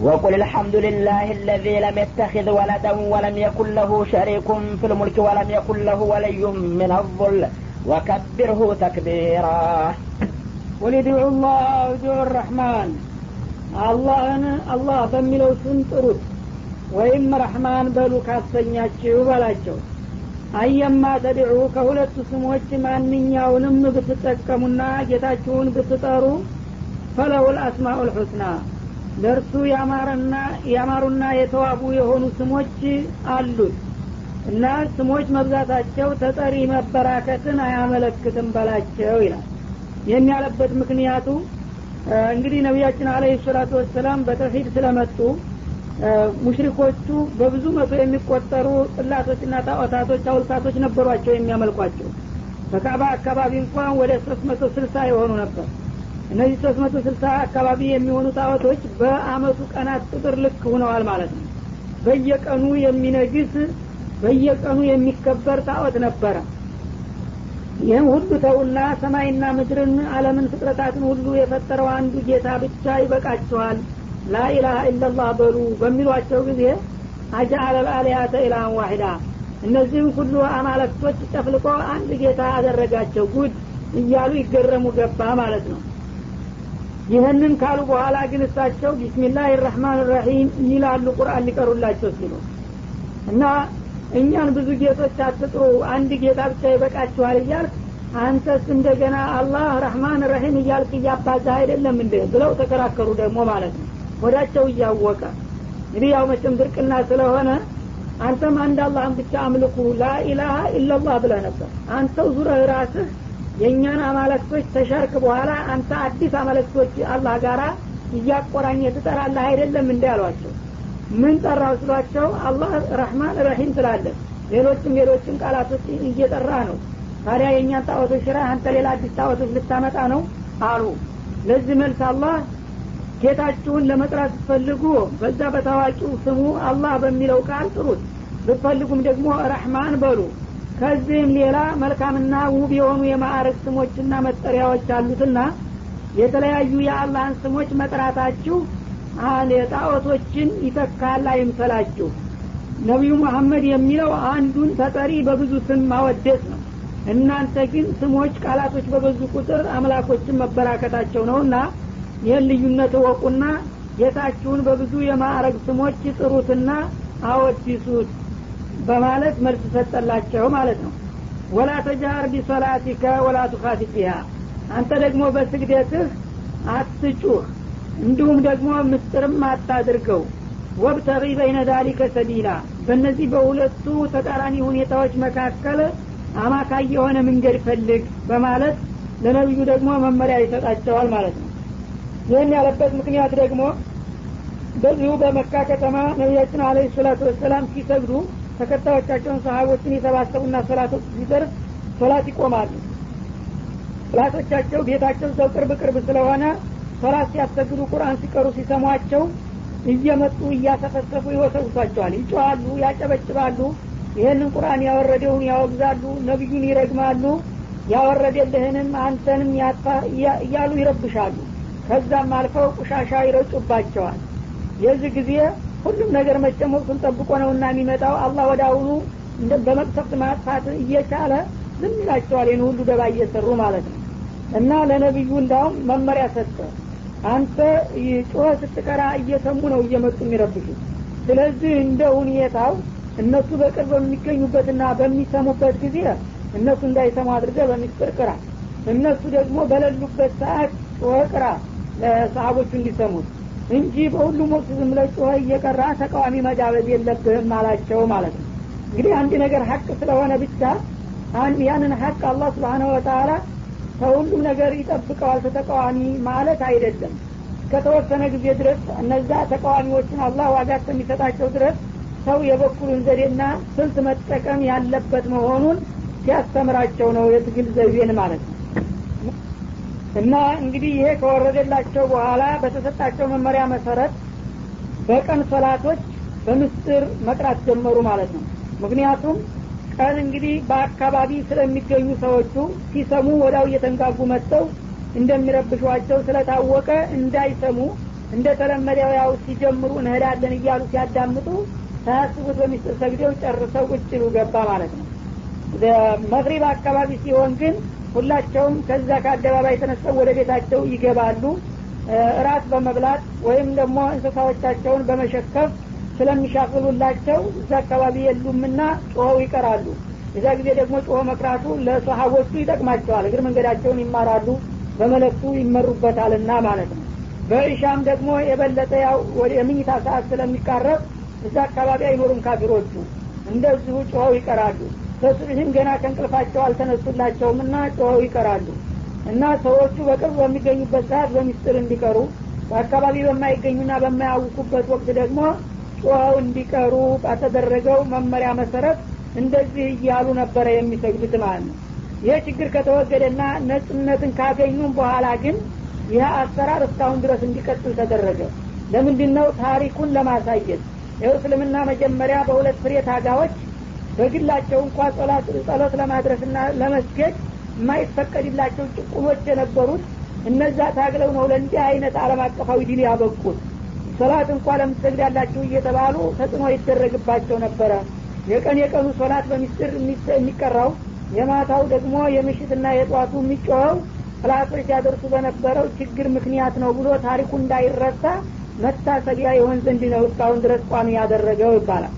وقل الحمد لله الذي لم يتخذ ولدا ولم يكن له شريك في الملك ولم يكن له ولي من الظل وكبره تكبيرا قل ادعوا الله او ادعوا الرحمن አላህን አላህ በሚለው ስም ጥሩት ወይም ረሕማን በሉ ካሰኛችሁ በላቸው አየማ ተድዑ ከሁለቱ ስሞች ማንኛውንም ብትጠቀሙና ጌታችሁን ብትጠሩ ፈለውል አስማኡል ሑስና ለእርሱ ያማሩና የተዋቡ የሆኑ ስሞች አሉት እና ስሞች መብዛታቸው ተጠሪ መበራከትን አያመለክትም በላቸው ይላል። ይህን ያለበት ምክንያቱ እንግዲህ ነቢያችን አለህ ሰላቱ ወሰላም በተውሂድ ስለመጡ ሙሽሪኮቹ በብዙ መቶ የሚቆጠሩ ጥላቶችና ጣዖታቶች አውልታቶች ነበሯቸው የሚያመልኳቸው። በካባ አካባቢ እንኳን ወደ ሶስት መቶ ስልሳ የሆኑ ነበር እነዚህ ሶስት መቶ ስልሳ አካባቢ የሚሆኑ ጣዖቶች በአመቱ ቀናት ቁጥር ልክ ሁነዋል ማለት ነው። በየቀኑ የሚነግስ በየቀኑ የሚከበር ጣዖት ነበረ። ይህም ሁሉ ተውና ሰማይና ምድርን አለምን ፍጥረታትን ሁሉ የፈጠረው አንዱ ጌታ ብቻ ይበቃችኋል ላኢላሀ ኢላላህ በሉ በሚሏቸው ጊዜ አጃአለ ልአሊያተ ኢላሃን ዋሂዳ። እነዚህም ሁሉ አማለክቶች ጨፍልቆ አንድ ጌታ አደረጋቸው። ጉድ እያሉ ይገረሙ ገባ ማለት ነው ይህንን ካሉ በኋላ ግን እሳቸው ቢስሚላህ ራህማን ራሒም ይላሉ ቁርአን ሊቀሩላቸው ሲሉ። እና እኛን ብዙ ጌቶች አትጥሩ አንድ ጌታ ብቻ ይበቃችኋል እያልክ አንተስ እንደገና አላህ ረህማን ረሂም እያልክ እያባዛ አይደለም እንደ ብለው ተከራከሩ ደግሞ ማለት ነው። ወዳቸው እያወቀ እንግዲህ ያው መቼም ድርቅና ስለሆነ አንተም አንድ አላህን ብቻ አምልኩ ላኢላሀ ኢላላህ ብለህ ነበር። አንተው ዙረህ ራስህ የእኛን አማለክቶች ተሻርክ በኋላ አንተ አዲስ አማለክቶች አላህ ጋራ እያቆራኘ ትጠራለህ አይደለም እንዲ አሏቸው። ምን ጠራው ስሏቸው አላህ ረህማን ረሂም ትላለን ሌሎችም ሌሎችም ቃላቶች እየጠራ ነው። ታዲያ የእኛን ጣዖቶች ሽራ አንተ ሌላ አዲስ ጣዖቶች ልታመጣ ነው አሉ። ለዚህ መልስ አላህ ጌታችሁን ለመጥራት ስትፈልጉ በዛ በታዋቂው ስሙ አላህ በሚለው ቃል ጥሩት። ብትፈልጉም ደግሞ ረህማን በሉ ከዚህም ሌላ መልካምና ውብ የሆኑ የማዕረግ ስሞችና መጠሪያዎች አሉትና የተለያዩ የአላህን ስሞች መጥራታችሁ የጣዖቶችን ይተካል አይምሰላችሁ። ነቢዩ መሐመድ የሚለው አንዱን ተጠሪ በብዙ ስም ማወደስ ነው። እናንተ ግን ስሞች ቃላቶች በበዙ ቁጥር አምላኮችን መበራከታቸው ነውና ይህን ልዩነት እወቁና ጌታችሁን በብዙ የማዕረግ ስሞች ጥሩትና አወዲሱት በማለት መልስ ሰጠላቸው ማለት ነው። ወላ ተጃር ቢሶላቲከ ወላ ቱካፊት ቢሃ አንተ ደግሞ በስግደትህ አትጩህ እንዲሁም ደግሞ ምስጥርም አታድርገው። ወብተሪ በይነ ዳሊከ ሰቢላ በእነዚህ በሁለቱ ተቃራኒ ሁኔታዎች መካከል አማካይ የሆነ መንገድ ፈልግ በማለት ለነቢዩ ደግሞ መመሪያ ይሰጣቸዋል ማለት ነው። ይህን ያለበት ምክንያት ደግሞ በዚሁ በመካ ከተማ ነቢያችን አለ ሰላቱ ወሰላም ሲሰግዱ ተከታዮቻቸውን ሰሀቦችን የሰባሰቡና ሶላቶች ሲደርስ ሶላት ይቆማሉ። ሶላቶቻቸው ቤታቸው ሰው ቅርብ ቅርብ ስለሆነ ሶላት ሲያሰግዱ ቁርአን ሲቀሩ ሲሰሟቸው እየመጡ እያሰፈሰፉ ይወሰውሷቸዋል። ይጮሃሉ ያጨበጭባሉ። ይህንን ቁርአን ያወረደውን ያወግዛሉ ነቢዩን ይረግማሉ። ያወረደልህንም አንተንም እያሉ ይረብሻሉ። ከዛም አልፈው ቁሻሻ ይረጩባቸዋል። የዚህ ጊዜ ሁሉም ነገር መቼም ወቅቱን ጠብቆ ነውና የሚመጣው። አላህ ወደ አሁኑ በመቅሰፍት ማጥፋት እየቻለ ዝም ይላቸዋል። ይህን ሁሉ ደባ እየሰሩ ማለት ነው። እና ለነቢዩ እንዳውም መመሪያ ሰጠ። አንተ ጮኸ ስትቀራ እየሰሙ ነው እየመጡ የሚረብሹ። ስለዚህ እንደ ሁኔታው እነሱ በቅርብ በሚገኙበትና በሚሰሙበት ጊዜ እነሱ እንዳይሰሙ አድርገ በሚስጥር ቅራ። እነሱ ደግሞ በሌሉበት ሰዓት ጮኸ ቅራ። ለሰሀቦቹ እንዲሰሙት እንጂ በሁሉም ወቅት ዝም ብለህ እየቀራ ተቃዋሚ መጋበዝ የለብህም አላቸው ማለት ነው። እንግዲህ አንድ ነገር ሀቅ ስለሆነ ብቻ ያንን ሀቅ አላህ ስብሓነ ወተላ ከሁሉም ነገር ይጠብቀዋል። ተተቃዋሚ ማለት አይደለም። እስከተወሰነ ጊዜ ድረስ እነዛ ተቃዋሚዎችን አላህ ዋጋ እስከሚሰጣቸው ድረስ ሰው የበኩሉን ዘዴና ስልት መጠቀም ያለበት መሆኑን ሲያስተምራቸው ነው የትግል ዘይቤን ማለት ነው እና እንግዲህ ይሄ ከወረደላቸው በኋላ በተሰጣቸው መመሪያ መሰረት በቀን ሶላቶች በምስጢር መቅራት ጀመሩ ማለት ነው። ምክንያቱም ቀን እንግዲህ በአካባቢ ስለሚገኙ ሰዎቹ ሲሰሙ ወዳው እየተንጋጉ መጥተው እንደሚረብሿቸው ስለታወቀ እንዳይሰሙ እንደ ተለመደው ያው ሲጀምሩ እንሄዳለን እያሉ ሲያዳምጡ ሳያስቡት በሚስጥር ሰግደው ጨርሰው ቁጭ ገባ ማለት ነው። መግሪብ አካባቢ ሲሆን ግን ሁላቸውም ከዛ ከአደባባይ ተነስተው ወደ ቤታቸው ይገባሉ። እራት በመብላት ወይም ደግሞ እንስሳዎቻቸውን በመሸከፍ ስለሚሻፍሉላቸው እዛ አካባቢ የሉምና ጮኸው ይቀራሉ። የዛ ጊዜ ደግሞ ጮሆ መቅራቱ ለሰሀቦቹ ይጠቅማቸዋል። እግር መንገዳቸውን ይማራሉ በመለክቱ ይመሩበታልና ማለት ነው። በእሻም ደግሞ የበለጠ ያው የምኝታ ሰዓት ስለሚቃረብ እዛ አካባቢ አይኖሩም ካፊሮቹ። እንደዚሁ ጮኸው ይቀራሉ በሱብህም ገና ከእንቅልፋቸው አልተነሱላቸውም እና ጮኸው ይቀራሉ። እና ሰዎቹ በቅርብ በሚገኙበት ሰዓት በሚስጥር እንዲቀሩ በአካባቢ በማይገኙና በማያውቁበት ወቅት ደግሞ ጮኸው እንዲቀሩ ባተደረገው መመሪያ መሰረት እንደዚህ እያሉ ነበረ የሚሰግዱት ማለት ነው። ይህ ችግር ከተወገደና ነጽነትን ካገኙም በኋላ ግን ይህ አሰራር እስካሁን ድረስ እንዲቀጥል ተደረገ። ለምንድን ነው ታሪኩን ለማሳየት? ይኸው እስልምና መጀመሪያ በሁለት ፍሬ ታጋዎች በግላቸው እንኳ ጸሎት ለማድረስና ለመስገድ የማይፈቀድላቸው ጭቁኖች የነበሩት እነዛ ታግለው ነው ለእንዲህ አይነት አለም አቀፋዊ ዲን ያበቁት። ሶላት እንኳ ለምትሰግድ ያላችሁ እየተባሉ ተጽዕኖ ይደረግባቸው ነበረ። የቀን የቀኑ ሶላት በሚስጥር የሚቀራው የማታው ደግሞ የምሽትና የጠዋቱ የሚጮኸው ጥላቶች ሲያደርሱ በነበረው ችግር ምክንያት ነው ብሎ ታሪኩ እንዳይረሳ መታሰቢያ የሆን ዘንድ ነው እስካሁን ድረስ ቋሚ ያደረገው ይባላል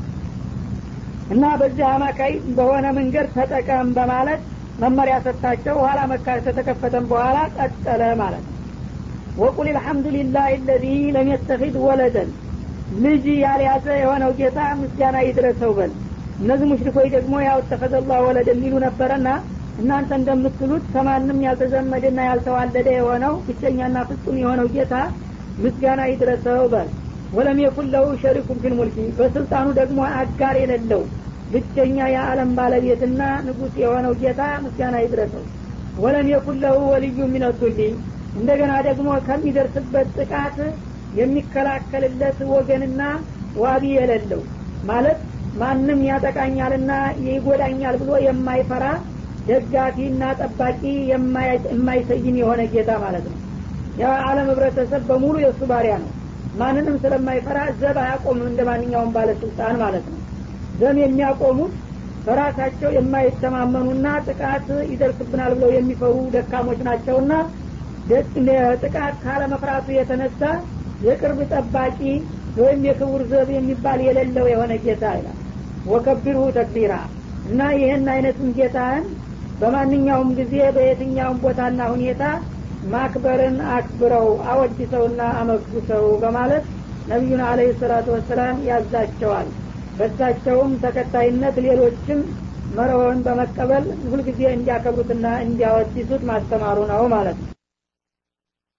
እና በዚህ አማካይ በሆነ መንገድ ተጠቀም በማለት መመሪያ ሰጥታቸው ኋላ መካ ከተከፈተም በኋላ ቀጠለ ማለት ነው። ወቁል ልሐምዱሊላህ ለዚ ለም የተኪድ ወለደን። ልጅ ያልያዘ የሆነው ጌታ ምስጋና ይድረሰው በል። እነዚህ ሙሽሪኮች ደግሞ ያው ተፈዘላ ወለደ የሚሉ ነበረና እናንተ እንደምትሉት ከማንም ያልተዘመደና ያልተዋለደ የሆነው ብቸኛና ፍጹም የሆነው ጌታ ምስጋና ይድረሰው በል ወለም የኩን ለሁ ሸሪኩም ፊል ሙልኪ በስልጣኑ ደግሞ አጋር የሌለው ብቸኛ የዓለም ባለቤትና ንጉስ የሆነው ጌታ ምስጋና ይድረሰው። ወለም የኩን ለሁ ወልዩ ሚነቱሊ እንደገና ደግሞ ከሚደርስበት ጥቃት የሚከላከልለት ወገንና ዋቢ የሌለው። ማለት ማንም ያጠቃኛልና ይጎዳኛል ብሎ የማይፈራ ደጋፊና ጠባቂ የማይሰይም የሆነ ጌታ ማለት ነው። የዓለም ህብረተሰብ በሙሉ የእሱ ባሪያ ነው ማንንም ስለማይፈራ ዘብ አያቆምም እንደ ማንኛውም ባለስልጣን ማለት ነው። ዘም የሚያቆሙት በራሳቸው የማይተማመኑና ጥቃት ይደርስብናል ብለው የሚፈሩ ደካሞች ናቸውና ጥቃት ካለመፍራቱ የተነሳ የቅርብ ጠባቂ ወይም የክቡር ዘብ የሚባል የሌለው የሆነ ጌታ ይላል። ወከቢርሁ ተክቢራ እና ይህን አይነቱን ጌታህን በማንኛውም ጊዜ በየትኛውም ቦታና ሁኔታ ማክበርን አክብረው አወድሰውና አመጉሰው በማለት ነቢዩን አለህ ሰላቱ ወሰላም ያዛቸዋል። በሳቸውም ተከታይነት ሌሎችም መርሆን በመቀበል ሁልጊዜ እንዲያከብሩትና እንዲያወድሱት ማስተማሩ ነው ማለት ነው